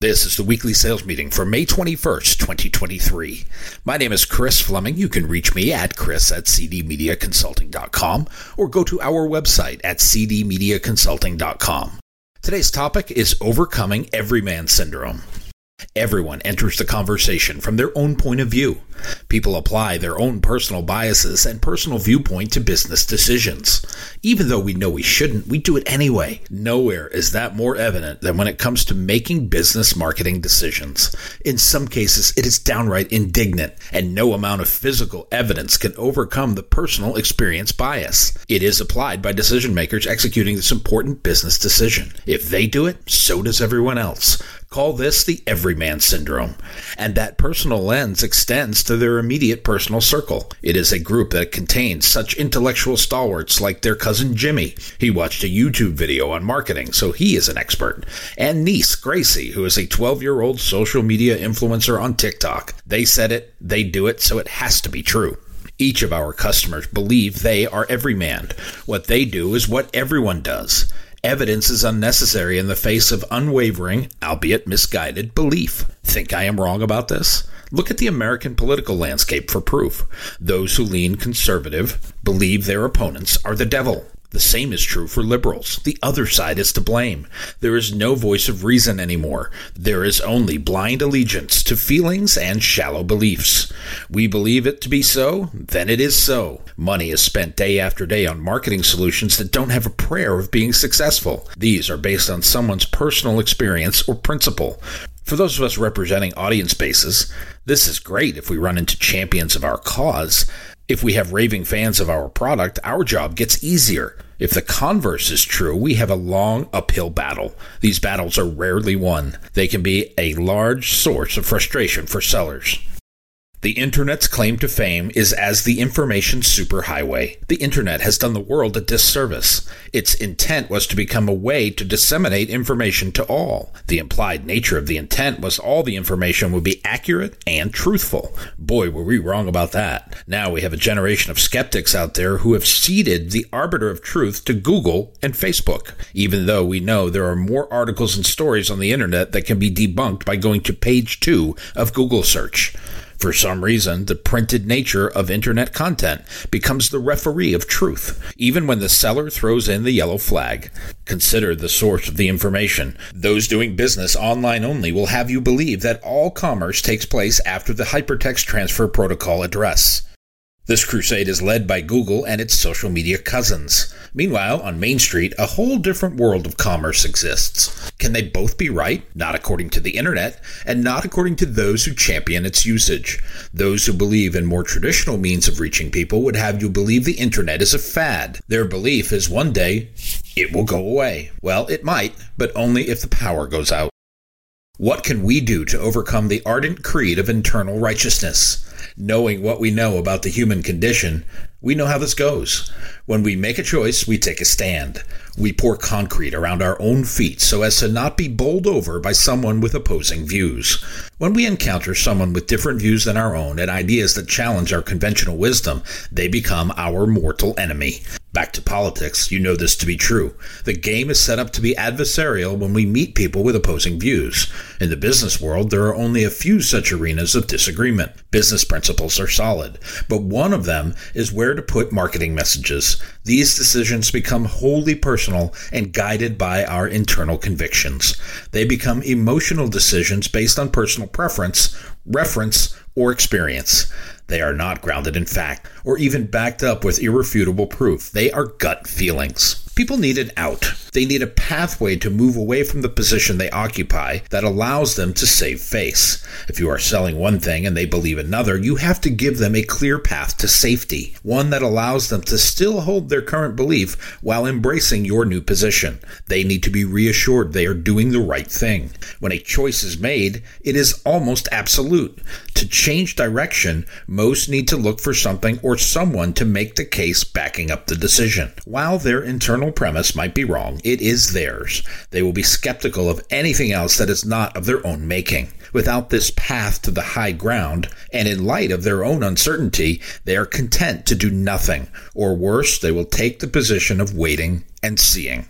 This is the weekly sales meeting for May 21st, 2023. My name is Chris Fleming. You can reach me at chris at cdmediaconsulting.com or go to our website at cdmediaconsulting.com. Today's topic is overcoming everyman syndrome. Everyone enters the conversation from their own point of view. People apply their own personal biases and personal viewpoint to business decisions. Even though we know we shouldn't, we do it anyway. Nowhere is that more evident than when it comes to making business marketing decisions. In some cases, it is downright indignant, and no amount of physical evidence can overcome the personal experience bias. It is applied by decision makers executing this important business decision. If they do it, so does everyone else. Call this the everyman syndrome. And that personal lens extends to their immediate personal circle. It is a group that contains such intellectual stalwarts like their cousin Jimmy. He watched a YouTube video on marketing, so he is an expert. And niece Gracie, who is a 12 year old social media influencer on TikTok. They said it, they do it, so it has to be true. Each of our customers believe they are everyman. What they do is what everyone does. Evidence is unnecessary in the face of unwavering, albeit misguided, belief. Think I am wrong about this? Look at the American political landscape for proof. Those who lean conservative believe their opponents are the devil. The same is true for liberals. The other side is to blame. There is no voice of reason anymore. There is only blind allegiance to feelings and shallow beliefs. We believe it to be so, then it is so. Money is spent day after day on marketing solutions that don't have a prayer of being successful. These are based on someone's personal experience or principle. For those of us representing audience bases, this is great if we run into champions of our cause. If we have raving fans of our product, our job gets easier. If the converse is true, we have a long uphill battle. These battles are rarely won. They can be a large source of frustration for sellers. The Internet's claim to fame is as the information superhighway. The Internet has done the world a disservice. Its intent was to become a way to disseminate information to all. The implied nature of the intent was all the information would be accurate and truthful. Boy, were we wrong about that. Now we have a generation of skeptics out there who have ceded the arbiter of truth to Google and Facebook, even though we know there are more articles and stories on the Internet that can be debunked by going to page two of Google search. For some reason, the printed nature of internet content becomes the referee of truth, even when the seller throws in the yellow flag. Consider the source of the information. Those doing business online only will have you believe that all commerce takes place after the hypertext transfer protocol address. This crusade is led by Google and its social media cousins. Meanwhile, on Main Street, a whole different world of commerce exists. Can they both be right? Not according to the internet, and not according to those who champion its usage. Those who believe in more traditional means of reaching people would have you believe the internet is a fad. Their belief is one day it will go away. Well, it might, but only if the power goes out. What can we do to overcome the ardent creed of internal righteousness? Knowing what we know about the human condition, we know how this goes. When we make a choice, we take a stand. We pour concrete around our own feet so as to not be bowled over by someone with opposing views. When we encounter someone with different views than our own and ideas that challenge our conventional wisdom, they become our mortal enemy. Back to politics, you know this to be true. The game is set up to be adversarial when we meet people with opposing views. In the business world, there are only a few such arenas of disagreement. Business principles are solid, but one of them is where to put marketing messages. These decisions become wholly personal and guided by our internal convictions. They become emotional decisions based on personal preference, reference, or experience. They are not grounded in fact or even backed up with irrefutable proof. They are gut feelings. People need an out. They need a pathway to move away from the position they occupy that allows them to save face. If you are selling one thing and they believe another, you have to give them a clear path to safety, one that allows them to still hold their current belief while embracing your new position. They need to be reassured they are doing the right thing. When a choice is made, it is almost absolute. To change direction, most need to look for something or someone to make the case backing up the decision. While their internal premise might be wrong, it is theirs. They will be skeptical of anything else that is not of their own making. Without this path to the high ground, and in light of their own uncertainty, they are content to do nothing, or worse, they will take the position of waiting and seeing.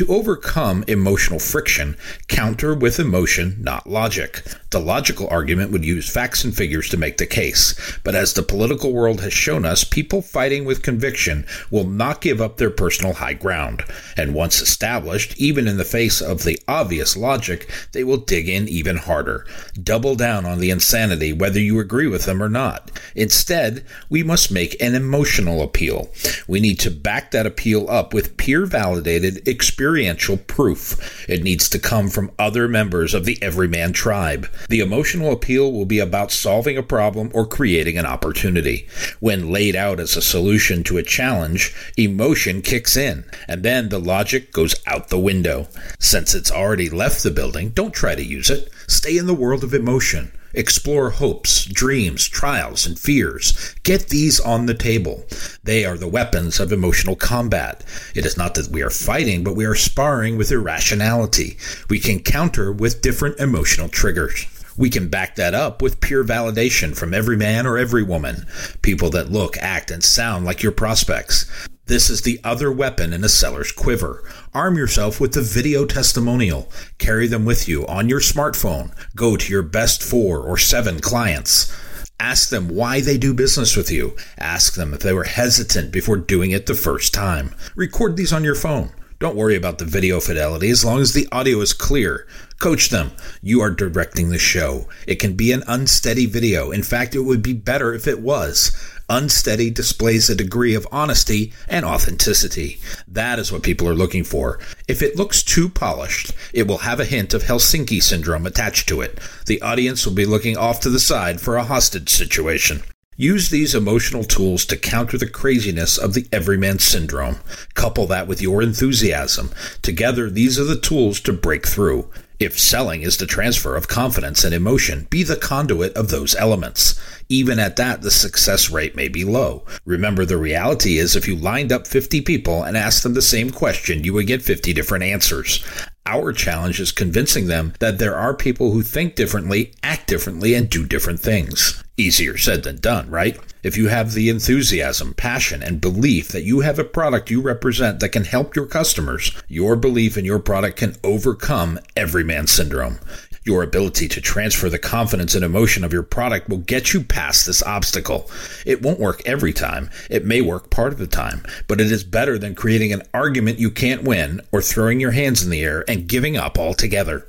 To overcome emotional friction, counter with emotion, not logic. The logical argument would use facts and figures to make the case, but as the political world has shown us, people fighting with conviction will not give up their personal high ground. And once established, even in the face of the obvious logic, they will dig in even harder. Double down on the insanity whether you agree with them or not. Instead, we must make an emotional appeal. We need to back that appeal up with peer validated experiential proof. It needs to come from other members of the everyman tribe. The emotional appeal will be about solving a problem or creating an opportunity. When laid out as a solution to a challenge, emotion kicks in, and then the logic goes out the window. Since it's already left the building, don't try to use it. Stay in the world of emotion. Explore hopes, dreams, trials, and fears. Get these on the table. They are the weapons of emotional combat. It is not that we are fighting, but we are sparring with irrationality. We can counter with different emotional triggers. We can back that up with peer validation from every man or every woman, people that look, act, and sound like your prospects. This is the other weapon in a seller's quiver. Arm yourself with the video testimonial. Carry them with you on your smartphone. Go to your best four or seven clients. Ask them why they do business with you. Ask them if they were hesitant before doing it the first time. Record these on your phone. Don't worry about the video fidelity as long as the audio is clear. Coach them. You are directing the show. It can be an unsteady video. In fact, it would be better if it was. Unsteady displays a degree of honesty and authenticity. That is what people are looking for. If it looks too polished, it will have a hint of Helsinki syndrome attached to it. The audience will be looking off to the side for a hostage situation. Use these emotional tools to counter the craziness of the everyman syndrome. Couple that with your enthusiasm. Together, these are the tools to break through. If selling is the transfer of confidence and emotion, be the conduit of those elements. Even at that, the success rate may be low. Remember, the reality is if you lined up 50 people and asked them the same question, you would get 50 different answers. Our challenge is convincing them that there are people who think differently, act differently, and do different things. Easier said than done, right? If you have the enthusiasm, passion, and belief that you have a product you represent that can help your customers, your belief in your product can overcome everyman syndrome. Your ability to transfer the confidence and emotion of your product will get you past this obstacle. It won't work every time. It may work part of the time, but it is better than creating an argument you can't win or throwing your hands in the air and giving up altogether.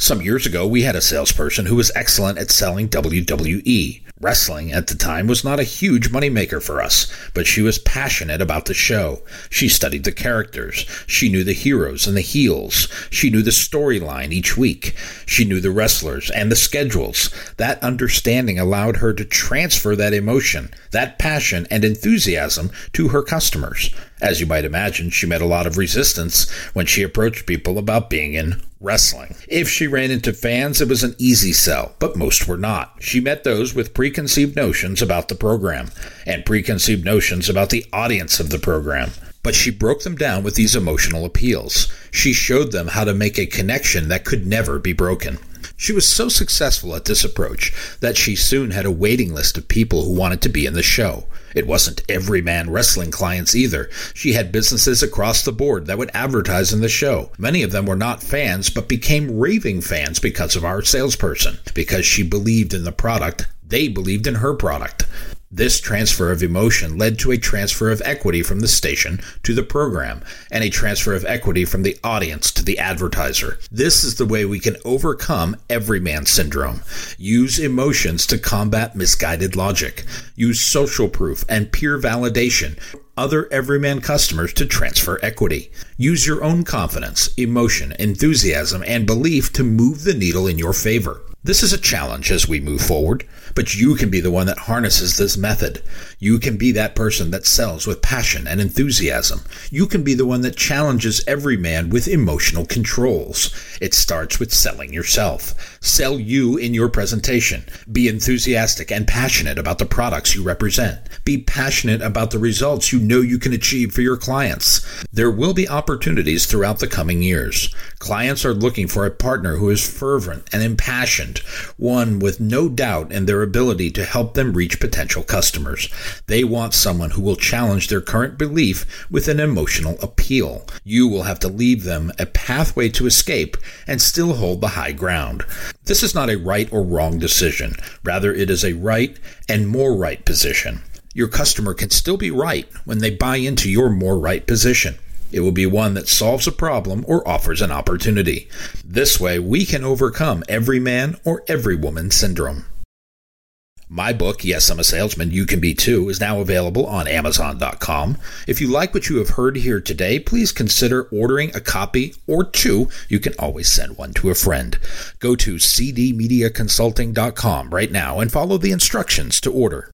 Some years ago, we had a salesperson who was excellent at selling WWE. Wrestling at the time was not a huge moneymaker for us, but she was passionate about the show. She studied the characters. She knew the heroes and the heels. She knew the storyline each week. She knew the wrestlers and the schedules. That understanding allowed her to transfer that emotion, that passion and enthusiasm to her customers. As you might imagine, she met a lot of resistance when she approached people about being in wrestling. If she ran into fans, it was an easy sell, but most were not. She met those with preconceived notions about the program and preconceived notions about the audience of the program. But she broke them down with these emotional appeals. She showed them how to make a connection that could never be broken. She was so successful at this approach that she soon had a waiting list of people who wanted to be in the show. It wasn't everyman wrestling clients either. She had businesses across the board that would advertise in the show. Many of them were not fans, but became raving fans because of our salesperson. Because she believed in the product, they believed in her product. This transfer of emotion led to a transfer of equity from the station to the program, and a transfer of equity from the audience to the advertiser. This is the way we can overcome everyman syndrome. Use emotions to combat misguided logic. Use social proof and peer validation other everyman customers to transfer equity. Use your own confidence, emotion, enthusiasm, and belief to move the needle in your favor. This is a challenge as we move forward, but you can be the one that harnesses this method. You can be that person that sells with passion and enthusiasm. You can be the one that challenges every man with emotional controls. It starts with selling yourself. Sell you in your presentation. Be enthusiastic and passionate about the products you represent. Be passionate about the results you know you can achieve for your clients. There will be opportunities throughout the coming years. Clients are looking for a partner who is fervent and impassioned one with no doubt in their ability to help them reach potential customers. They want someone who will challenge their current belief with an emotional appeal. You will have to leave them a pathway to escape and still hold the high ground. This is not a right or wrong decision. Rather, it is a right and more right position. Your customer can still be right when they buy into your more right position. It will be one that solves a problem or offers an opportunity. This way, we can overcome every man or every woman syndrome. My book, Yes, I'm a Salesman, You Can Be Too, is now available on Amazon.com. If you like what you have heard here today, please consider ordering a copy or two. You can always send one to a friend. Go to cdmediaconsulting.com right now and follow the instructions to order.